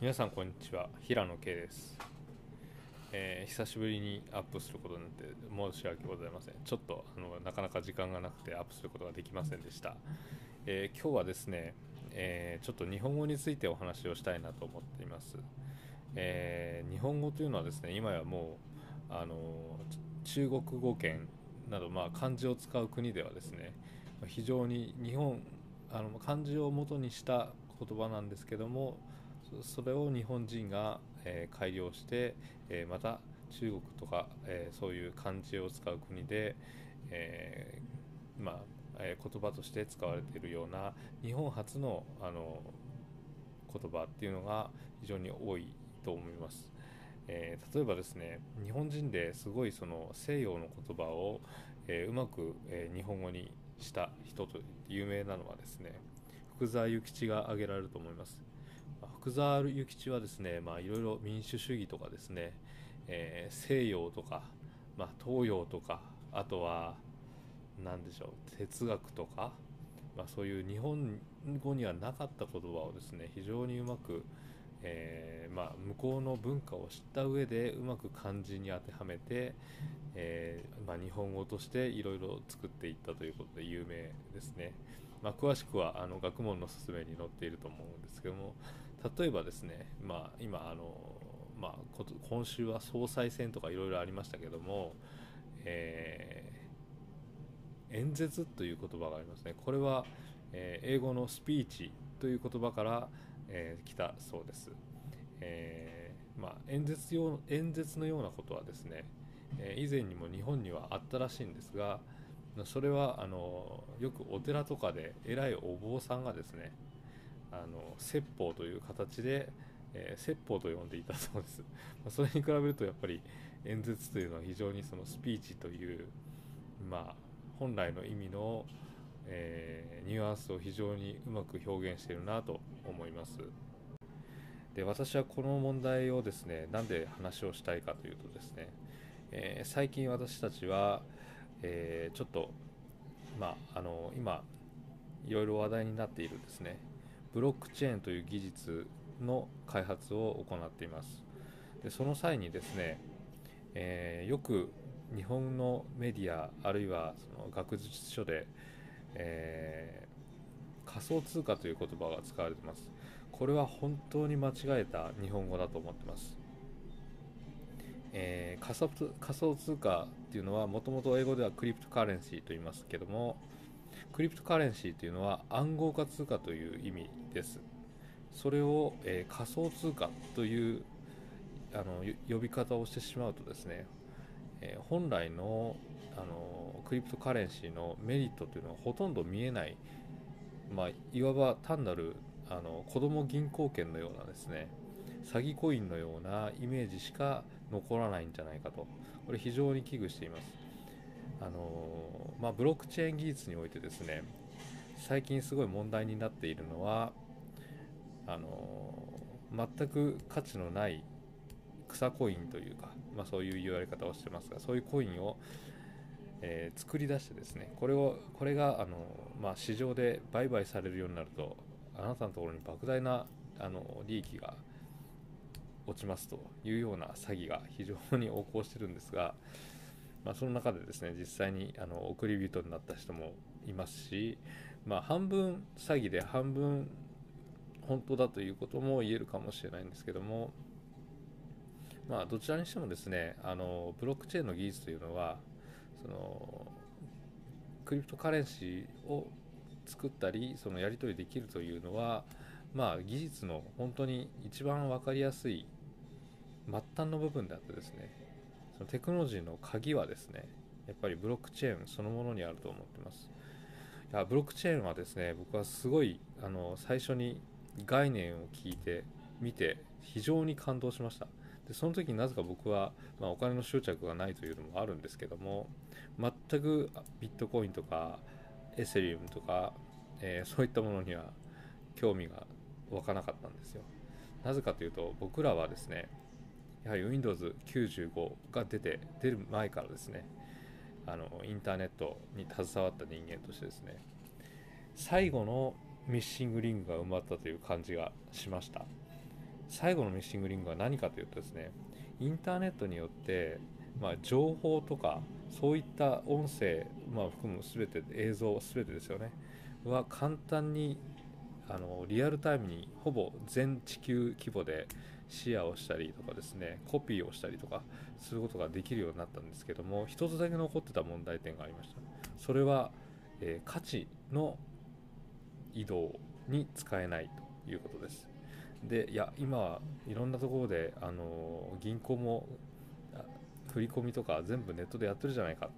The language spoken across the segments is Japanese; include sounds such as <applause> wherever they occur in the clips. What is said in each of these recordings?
皆さんこんにちは。平野圭です、えー、久しぶりにアップすることになって申し訳ございません。ちょっとあのなかなか時間がなくてアップすることができませんでした、えー、今日はですね、えー、ちょっと日本語についてお話をしたいなと思っています、え日本語というのはですね今やもうあの中国語圏など、まあ、漢字を使う国ではですね非常に日本あの漢字を元にした言葉なんですけどもそれを日本人が、え、改良して、え、また中国とか、え、そういう漢字を使う国で、えまあえ言葉として使われているような日本初のあの言葉っていうのが非常に多いと思います。えー、例えばですね日本人ですごいその西洋の言葉を、えー、うまく、えー、日本語にした人と有名なのはですね福沢諭吉が挙げられると思います福沢諭吉はですねまあいろいろ民主主義とかですね、え西洋とか、まあ、東洋とかあとは何でしょう哲学とか、まあ、そういう日本語にはなかった言葉をですね非常にうまく、えー、まあ、向こうの文化を知った上でうまく漢字に当てはめて、えー、まあ、日本語としていろいろ作っていったということで有名ですね、まあ、詳しくはあの学問の勧めに載っていると思うんですけども例えばですね、まあ、今あの、まあ、今週は総裁選とかいろいろありましたけども、えー、演説という言葉がありますね。これは、え英語のスピーチという言葉からえー、来たそうです、えー、まあ、演説用演説のようなことはですね、えー、以前にも日本にはあったらしいんですがそれはあのよくお寺とかで偉いお坊さんがですねあの説法という形で、えー、説法と呼んでいたそうです、<laughs> まそれに比べるとやっぱり演説というのは非常にそのスピーチというまあ本来の意味のえー、ニュアンスを非常にうまく表現しているなと思います。で私はこの問題をですねなんで話をしたいかというとですね、えー、最近私たちは、え、ちょっとまああの今いろいろ話題になっているですねブロックチェーンという技術の開発を行っています。でその際にですね、えー、よく日本のメディアあるいはその学術書で、えー、仮想通貨という言葉が使われています。これは本当に間違えた日本語だと思ってます、えー、仮想仮想通貨っていうのはもともと英語ではクリプトカレンシーと言いますけどもクリプトカレンシーというのは暗号化通貨という意味です。それを、えー、仮想通貨というあの呼び方をしてしまうとですねえー、本来のあのクリプトカレンシーのメリットというのはほとんど見えない、まあ、いわば単なるあの子供銀行券のようなですね詐欺コインのようなイメージしか残らないんじゃないかと。これ非常に危惧しています。あの、まあ、ブロックチェーン技術においてですね最近すごい問題になっているのはあの全く価値のない草コインというか、まあ、そういう言われ方をしてますがそういうコインを、えー、作り出してですねこれをこれがあの、まあ、市場で売買されるようになるとあなたのところに莫大なあの利益が落ちますというような詐欺が非常に横行してるんですが、まあ、その中でですね実際にあの送り人になった人もいますし、まあ、半分詐欺で半分本当だということも言えるかもしれないんですけどもまあ、どちらにしてもですねあのブロックチェーンの技術というのはそのクリプトカレンシーを作ったりそのやり取りできるというのは、まあ、技術の本当に一番分かりやすい末端の部分であってですねそのテクノロジーの鍵はですねやっぱりブロックチェーンそのものにあると思ってます。いやブロックチェーンはですね僕はすごいあの最初に概念を聞いて見て非常に感動しました。でその時になぜか僕は、まあ、お金の執着がないというのもあるんですけども全くビットコインとかエセリウムとか、えー、そういったものには興味が湧かなかったんですよ。なぜかというと僕らはですねやはり Windows95 が出て出る前からですねあのインターネットに携わった人間としてですね最後のミッシングリングが埋まったという感じがしました。最後のミッシングリングは何かというとですねインターネットによって、まあ、情報とかそういった音声、まあ、含む全て映像全てですよねは簡単にあのリアルタイムにほぼ全地球規模でシェアをしたりとかですねコピーをしたりとかすることができるようになったんですけども一つだけ残ってた問題点がありました。それは、えー、価値の移動に使えないということです。でいや今はいろんなところであの銀行も振り込みとか全部ネットでやってるじゃないか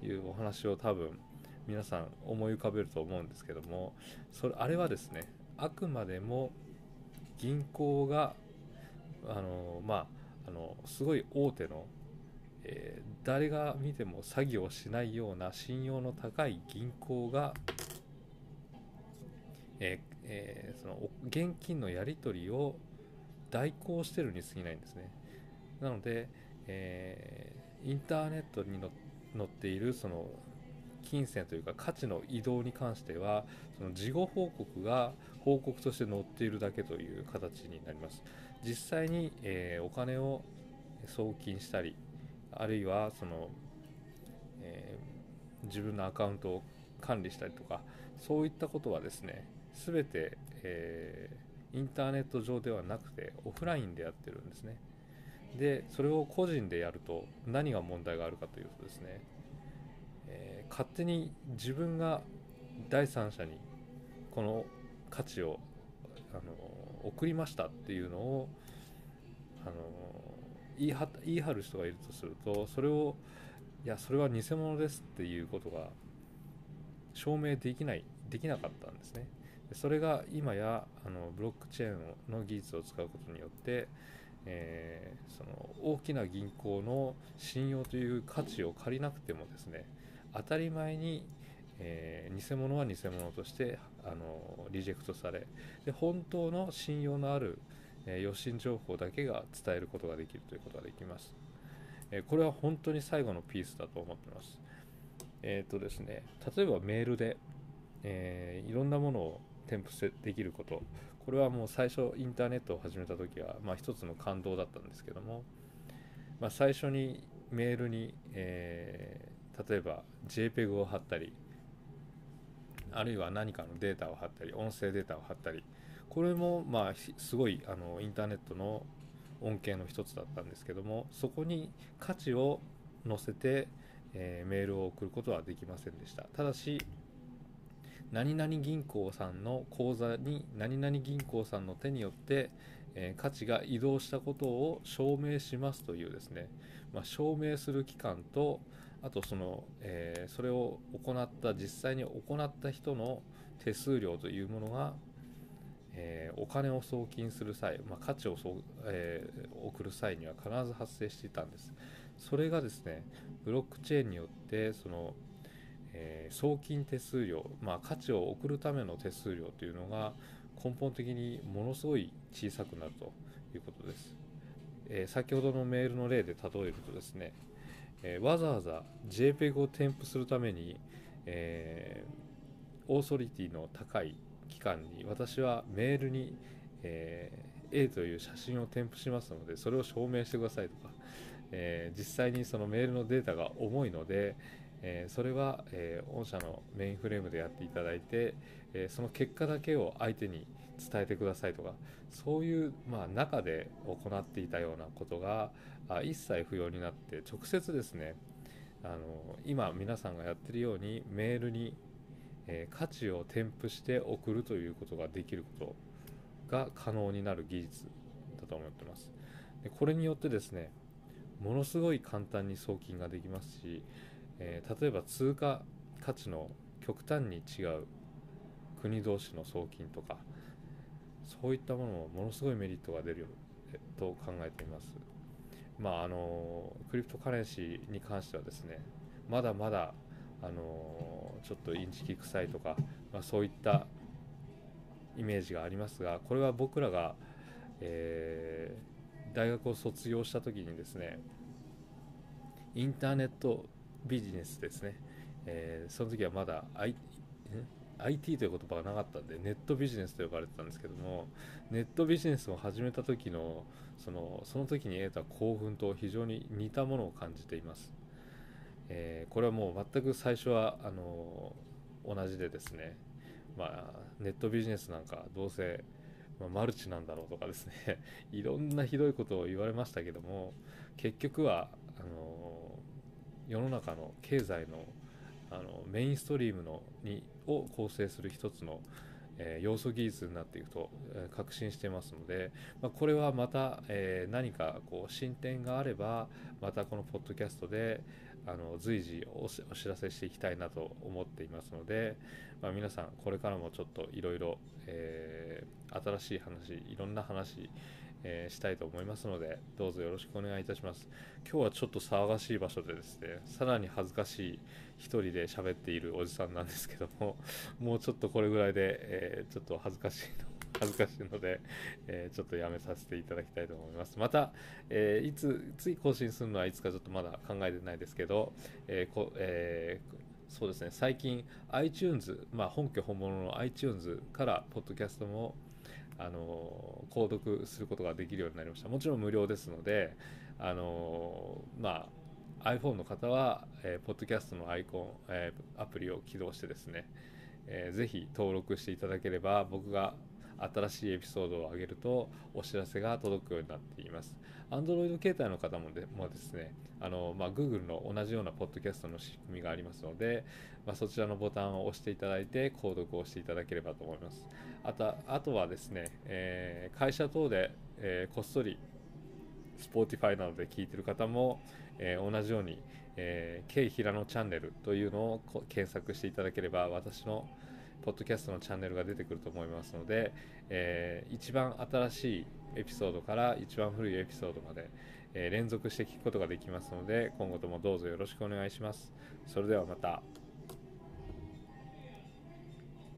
というお話を多分皆さん思い浮かべると思うんですけどもそれあれはですねあくまでも銀行があのまああのすごい大手の、えー、誰が見ても詐欺をしないような信用の高い銀行が、えーえー、その現金のやり取りを代行してるに過ぎないんですね。なので、えー、インターネットに載っているその金銭というか価値の移動に関してはその事後報告が報告として載っているだけという形になります。実際に、えー、お金を送金したりあるいはその、えー、自分のアカウントを管理したりとかそういったことはですね全て、えー、インターネット上ではなくてオフラインでやってるんですね。でそれを個人でやると何が問題があるかというとですね、勝手に自分が第三者にこの価値を、あの送りましたっていうのを、あの言い言い張る人がいるとするとそれをいやそれは偽物ですっていうことが証明できないできなかったんですね。それが今やあのブロックチェーンの技術を使うことによって、えー、その大きな銀行の信用という価値を借りなくてもですね当たり前に、えー、偽物は偽物としてあのリジェクトされで本当の信用のある、えー、予診情報だけが伝えることができるということができます、えー、これは本当に最後のピースだと思ってます。えっ、ー、とですね例えばメールで、えいろんなものを添付できること。これはもう最初インターネットを始めた時は、まあ、一つの感動だったんですけども、まあ、最初にメールに、え例えば JPEG を貼ったりあるいは何かのデータを貼ったり音声データを貼ったりこれもまあすごいあのインターネットの恩恵の一つだったんですけどもそこに価値を載せて、えー、メールを送ることはできませんでした。ただし何々銀行さんの口座に何々銀行さんの手によって、えー、価値が移動したことを証明しますというですね、まあ、証明する期間とあとその、えー、それを行った実際に行った人の手数料というものが、えー、お金を送金する際、まあ、価値をそう、えー、送る際には必ず発生していたんです。それがですねブロックチェーンによってその、えー、送金手数料、まあ、価値を送るための手数料というのが根本的にものすごい小さくなるということです、え先ほどのメールの例で例えるとですねえー、わざわざ JPEG を添付するために、えー、オーソリティの高い機関に私はメールに、えー、A という写真を添付しますのでそれを証明してくださいとか、え実際にそのメールのデータが重いので、えそれは、え御社のメインフレームでやっていただいて、えその結果だけを相手に伝えてくださいとかそういう、まあ、中で行っていたようなことが一切不要になって直接ですねあの今皆さんがやってるようにメールに、え、価値を添付して送るということができることが可能になる技術だと思ってます。でこれによってですねものすごい簡単に送金ができますし、えー、例えば通貨価値の極端に違う国同士の送金とかそういったものもものすごいメリットが出ると考えています。まああのクリプトカレンシーに関してはですねまだまだあのちょっとインチキ臭いとか、まあ、そういったイメージがありますがこれは僕らが、えー、大学を卒業した時にですねインターネットビジネスですね、えー、その時はまだ、I、IT という言葉がなかったんでネットビジネスと呼ばれてたんですけどもネットビジネスを始めた時のそのその時に得た興奮と非常に似たものを感じています、えー、これはもう全く最初はあの同じでですね、まあ、ネットビジネスなんかどうせ、マルチなんだろうとかですね <laughs> いろんなひどいことを言われましたけども結局はあの世の中の経済のあのメインストリームのにを構成する一つの、えー、要素技術になっていくと、えー、確信してますので、まあ、これはまた、えー、何かこう進展があればまたこのポッドキャストであの随時お知らせしていきたいなと思っていますので、まあ、皆さんこれからもちょっといろいろ新しい話いろんな話えー、したいと思いますのでどうぞよろしくお願いいたします。今日はちょっと騒がしい場所でですねさらに恥ずかしい一人で喋っているおじさんなんですけども <laughs> もうちょっとこれぐらいで、えー、ちょっと恥ずかしいの <laughs> 恥ずかしいので、えー、ちょっとやめさせていただきたいと思います。また、えーいつ次更新するのはいつかちょっとまだ考えてないですけど、えこえそうですね最近 iTunes、まあ、本家本物の iTunes からポッドキャストもあの購読することができるようになりました。もちろん無料ですのであのまあ iPhone の方は、えー、ポッドキャストのアイコン、えー、アプリを起動してですね、えー、ぜひ登録していただければ僕が新しいエピソードを上げるとお知らせが届くようになっています。Android 携帯の方もでもですね、あのまあ、Google の同じようなポッドキャストの仕組みがありますので、まあ、そちらのボタンを押していただいて購読をしていただければと思います。あとあとはですね、えー、会社等で、えー、こっそり Spotify などで聞いてる方も、えー、同じように、えー、K 平野チャンネルというのを検索していただければ私のポッドキャストのチャンネルが出てくると思いますので、えー、一番新しいエピソードから一番古いエピソードまで、えー、連続して聞くことができますので今後ともどうぞよろしくお願いします。それではまた。